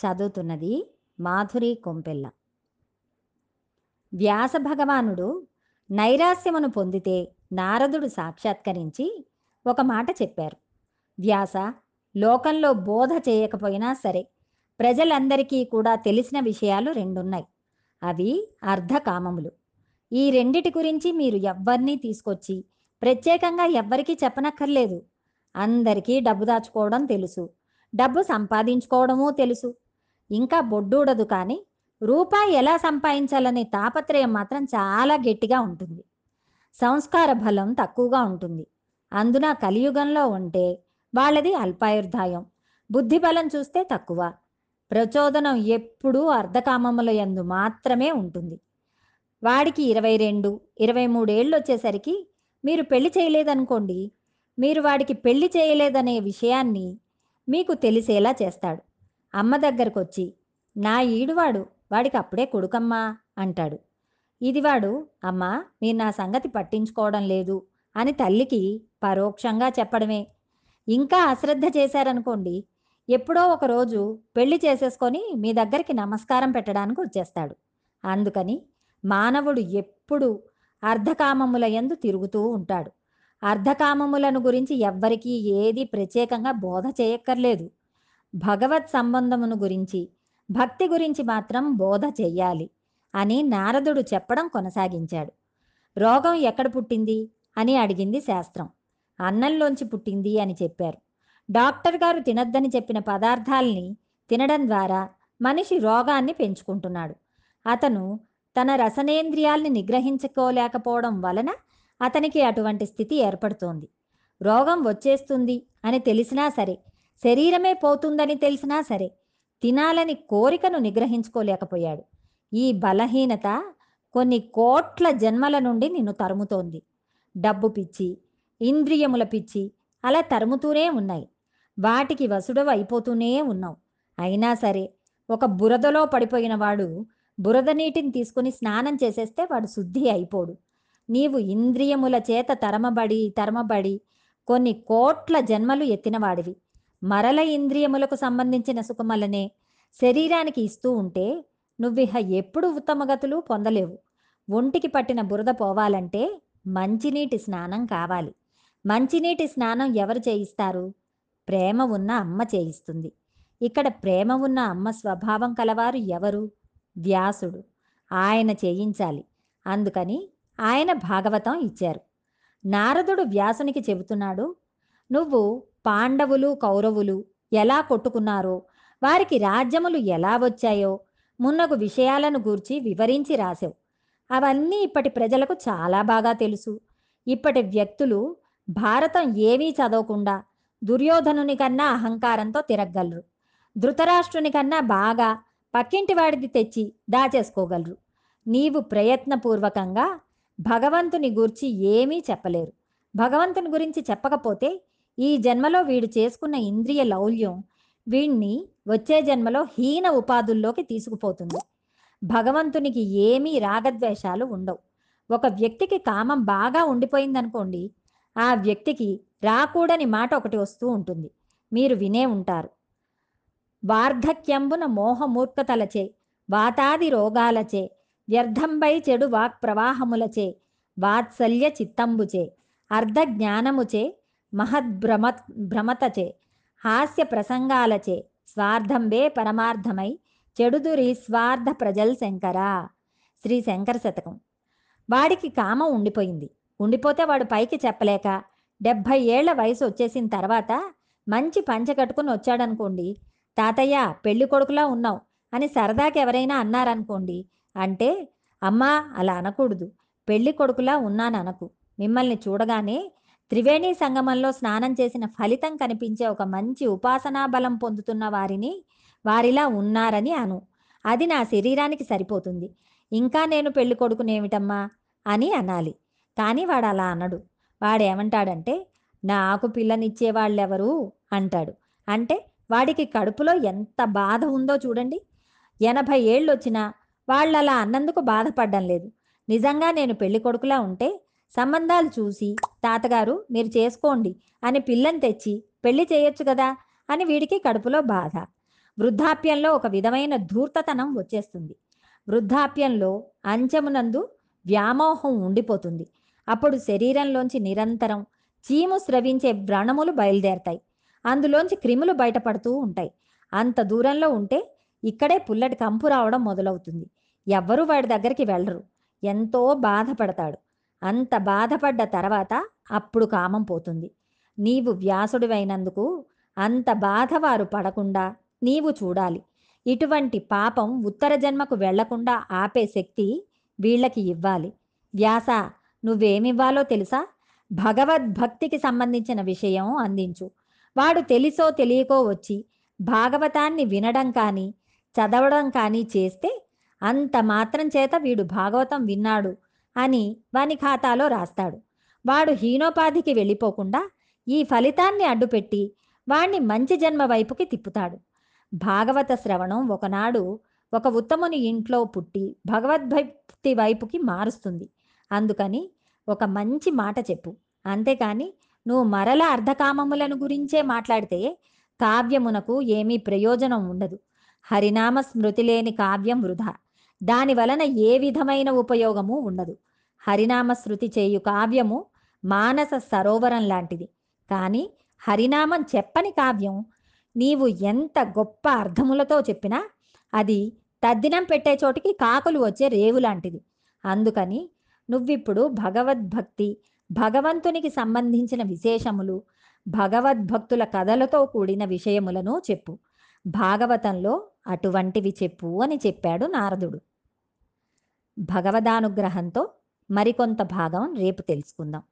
చదువుతున్నది మాధురి కొంపెల్ల. వ్యాస భగవానుడు నైరాస్యమును పొందితే నారదుడు సాక్షాత్కరించి ఒక మాట చెప్పారు. వ్యాస లోకంలో బోధ చేయకపోయినా సరే ప్రజలందరికీ కూడా తెలిసిన విషయాలు రెండున్నాయి. అవి అర్ధకామములు ఈ రెండిటి గురించి మీరు ఎవ్వరినీ తీసుకొచ్చి ప్రత్యేకంగా ఎవ్వరికీ చెప్పనక్కర్లేదు. అందరికీ డబ్బు దాచుకోవడం తెలుసు. డబ్బు సంపాదించుకోవడమూ తెలుసు. ఇంకా బొడ్డూడదు కానీ రూపాయి ఎలా సంపాదించాలనే తాపత్రయం మాత్రం చాలా గట్టిగా ఉంటుంది. సంస్కార బలం తక్కువగా ఉంటుంది. అందున కలియుగంలో ఉంటే వాళ్ళది అల్పాయుర్దాయం బుద్ధి బలం చూస్తే తక్కువ. ప్రచోదనం ఎప్పుడూ అర్ధకామముల యందు మాత్రమే ఉంటుంది. వాడికి ఇరవై రెండు ఇరవై మూడేళ్ళు వచ్చేసరికి మీరు పెళ్ళి చేయలేదనుకోండి మీరు వాడికి పెళ్ళి చేయలేదనే విషయాన్ని మీకు తెలిసేలా చేస్తాడు. అమ్మ దగ్గరకొచ్చి నా ఈడువాడు వాడికి అప్పుడే కొడుకమ్మా అంటాడు. ఇది వాడు అమ్మా మీరు నా సంగతి పట్టించుకోవడం లేదు అని తల్లికి పరోక్షంగా చెప్పడమే. ఇంకా అశ్రద్ధ చేశారనుకోండి ఎప్పుడో ఒకరోజు పెళ్ళి చేసేసుకొని మీ దగ్గరికి నమస్కారం పెట్టడానికి వచ్చేస్తాడు. అందుకని మానవుడు ఎప్పుడు అర్ధకామముల యందు తిరుగుతూ ఉంటాడు. అర్ధకామములను గురించి ఎవ్వరికీ ఏది ప్రత్యేకంగా బోధ చేయక్కర్లేదు. భగవత్ సంబంధమును గురించి భక్తి గురించి మాత్రం బోధ చెయ్యాలి అని నారదుడు చెప్పడం కొనసాగించాడు. రోగం ఎక్కడ పుట్టింది అని అడిగింది శాస్త్రం. అన్నంలోంచి పుట్టింది అని చెప్పారు. డాక్టర్ గారు తినద్దని చెప్పిన పదార్థాల్ని తినడం ద్వారా మనిషి రోగాన్ని పెంచుకుంటున్నాడు. అతను తన రసనేంద్రియాల్ని నిగ్రహించుకోలేకపోవడం వలన అతనికి అటువంటి స్థితి ఏర్పడుతోంది. రోగం వచ్చేస్తుంది అని తెలిసినా సరే శరీరమే పోతుందని తెలిసినా సరే తినాలని కోరికను నిగ్రహించుకోలేకపోయాడు. ఈ బలహీనత కొన్ని కోట్ల జన్మల నుండి నిన్ను తరుముతోంది. డబ్బు పిచ్చి ఇంద్రియముల పిచ్చి అలా తరుముతూనే ఉన్నాయి. వాటికి వసుడవు అయిపోతూనే ఉన్నావు. అయినా సరే ఒక బురదలో పడిపోయిన వాడు బురద నీటిని తీసుకుని స్నానం చేసేస్తే వాడు శుద్ధి అయిపోడు. నీవు ఇంద్రియముల చేత తరమబడి తరమబడి కొన్ని కోట్ల జన్మలు ఎత్తినవాడివి. మరల ఇంద్రియములకు సంబంధించిన సుఖమలనే శరీరానికి ఇస్తూ ఉంటే నువ్విహ ఎప్పుడు ఉత్తమగతులు పొందలేవు. ఒంటికి పట్టిన బురద పోవాలంటే మంచినీటి స్నానం కావాలి. మంచినీటి స్నానం ఎవరు చేయిస్తారు? ప్రేమ ఉన్న అమ్మ చేయిస్తుంది. ఇక్కడ ప్రేమ ఉన్న అమ్మ స్వభావం కలవారు ఎవరు? వ్యాసుడు. ఆయన చేయించాలి. అందుకని ఆయన భాగవతం ఇచ్చారు. నారదుడు వ్యాసునికి చెబుతున్నాడు నువ్వు పాండవులు కౌరవులు ఎలా కొట్టుకున్నారో వారికి రాజ్యములు ఎలా వచ్చాయో మున్నగు విషయాలను గూర్చి వివరించి రాసావు. అవన్నీ ఇప్పటి ప్రజలకు చాలా బాగా తెలుసు. ఇప్పటి వ్యక్తులు భారతం ఏమీ చదవకుండా దుర్యోధనుని కన్నా అహంకారంతో తిరగగలరు. ధృతరాష్ట్రుని కన్నా బాగా పక్కింటి వాడిది తెచ్చి దాచేసుకోగలరు. నీవు ప్రయత్నపూర్వకంగా భగవంతుని గూర్చి ఏమీ చెప్పలేరు. భగవంతుని గురించి చెప్పకపోతే ఈ జన్మలో వీడు చేసుకున్న ఇంద్రియ లౌల్యం వీణ్ణి వచ్చే జన్మలో హీన ఉపాధుల్లోకి తీసుకుపోతుంది. భగవంతునికి ఏమీ రాగద్వేషాలు ఉండవు. ఒక వ్యక్తికి కామం బాగా ఉండిపోయిందనుకోండి ఆ వ్యక్తికి రాకూడని మాట ఒకటి వస్తూ ఉంటుంది. మీరు వినే ఉంటారు. వార్ధక్యంబున మోహమూర్ఖతలచే వాతాది రోగాలచే వ్యర్థంబై చెడు వాక్ ప్రవాహములచే వాత్సల్య చిత్తంబుచే అర్ధ జ్ఞానముచే మహద్భ్రమ భ్రమతచే హాస్య ప్రసంగాలచే స్వార్థంబే పరమార్థమై చెడుదురి స్వార్థ ప్రజల్ శంకరా. శ్రీ శంకర శతకం. వాడికి కామం ఉండిపోయింది. ఉండిపోతే వాడు పైకి చెప్పలేక డెబ్భై ఏళ్ళ వయసు వచ్చేసిన తర్వాత మంచి పంచ కట్టుకుని వచ్చాడనుకోండి తాతయ్య పెళ్ళి కొడుకులా ఉన్నావు అని సరదాకి ఎవరైనా అన్నారనుకోండి అంటే అమ్మా అలా అనకూడదు పెళ్ళి కొడుకులా ఉన్నాననకు. మిమ్మల్ని చూడగానే త్రివేణి సంగమంలో స్నానం చేసిన ఫలితం కనిపించే ఒక మంచి ఉపాసనా బలం పొందుతున్న వారిని వారిలా ఉన్నారని అను. అది నా శరీరానికి సరిపోతుంది. ఇంకా నేను పెళ్ళి కొడుకునేమిటమ్మా? అని అనాలి. కానీ వాడు అలా అనడు. వాడేమంటాడంటే నాకు పిల్లనిచ్చే వాళ్ళెవరు అంటాడు. అంటే వాడికి కడుపులో ఎంత బాధ ఉందో చూడండి. ఎనభై ఏళ్ళు వచ్చినా వాళ్ళు అలా అన్నందుకు బాధపడడం లేదు. నిజంగా నేను పెళ్ళి కొడుకులా ఉంటే సంబంధాలు చూసి తాతగారు మీరు చేసుకోండి. అని పిల్లని తెచ్చి పెళ్ళి చేయొచ్చు కదా అని వీడికి కడుపులో బాధ. వృద్ధాప్యంలో ఒక విధమైన ధూర్తతనం వచ్చేస్తుంది. వృద్ధాప్యంలో అంచమునందు వ్యామోహం ఉండిపోతుంది. అప్పుడు శరీరంలోంచి నిరంతరం చీము స్రవించే వ్రణములు బయలుదేరతాయి. అందులోంచి క్రిములు బయటపడుతూ ఉంటాయి. అంత దూరంలో ఉంటే ఇక్కడే పుల్లటి కంపు రావడం మొదలవుతుంది. ఎవ్వరూ వాడి దగ్గరికి వెళ్ళరు. ఎంతో బాధపడతాడు. అంత బాధపడ్డ తర్వాత అప్పుడు కామం పోతుంది. నీవు వ్యాసుడివైనందుకు అంత బాధ వారు పడకుండా నీవు చూడాలి. ఇటువంటి పాపం ఉత్తర జన్మకు వెళ్ళకుండా ఆపే శక్తి వీళ్ళకి ఇవ్వాలి. వ్యాస నువ్వేమివ్వాలో తెలుసా? భగవద్భక్తికి సంబంధించిన విషయం అందించు. వాడు తెలిసో తెలియకో వచ్చి భాగవతాన్ని వినడం కానీ చదవడం కానీ చేస్తే అంత మాత్రం చేత వీడు భాగవతం విన్నాడు. అని వాని ఖాతాలో రాస్తాడు. వాడు హీనోపాధికి వెళ్ళిపోకుండా ఈ ఫలితాన్ని అడ్డుపెట్టి వాణ్ణి మంచి జన్మ వైపుకి తిప్పుతాడు. భాగవత శ్రవణం ఒకనాడు ఒక ఉత్తముని ఇంట్లో పుట్టి భగవద్భక్తి వైపుకి మారుస్తుంది. అందుకని ఒక మంచి మాట చెప్పు. అంతేకాని నువ్వు మరల అర్ధకామములను గురించే మాట్లాడితే కావ్యమునకు ఏమీ ప్రయోజనం ఉండదు. హరినామ స్మృతి లేని కావ్యం వృధా. దాని వలన ఏ విధమైన ఉపయోగము ఉండదు. హరినామ శృతి చేయు కావ్యము మానస సరోవరం లాంటిది. కానీ హరినామం చెప్పని కావ్యం నీవు ఎంత గొప్ప అర్థములతో చెప్పినా అది తద్దినం పెట్టే చోటికి కాకులు వచ్చే రేవు లాంటిది. అందుకని నువ్విప్పుడు భగవద్భక్తి భగవంతునికి సంబంధించిన విశేషములు భగవద్భక్తుల కథలతో కూడిన విషయములను చెప్పు. భాగవతంలో అటువంటివి చెప్పు అని చెప్పాడు నారదుడు. భగవదానుగ్రహంతో మరికొంత భాగం రేపు తెలుసుకుందాం.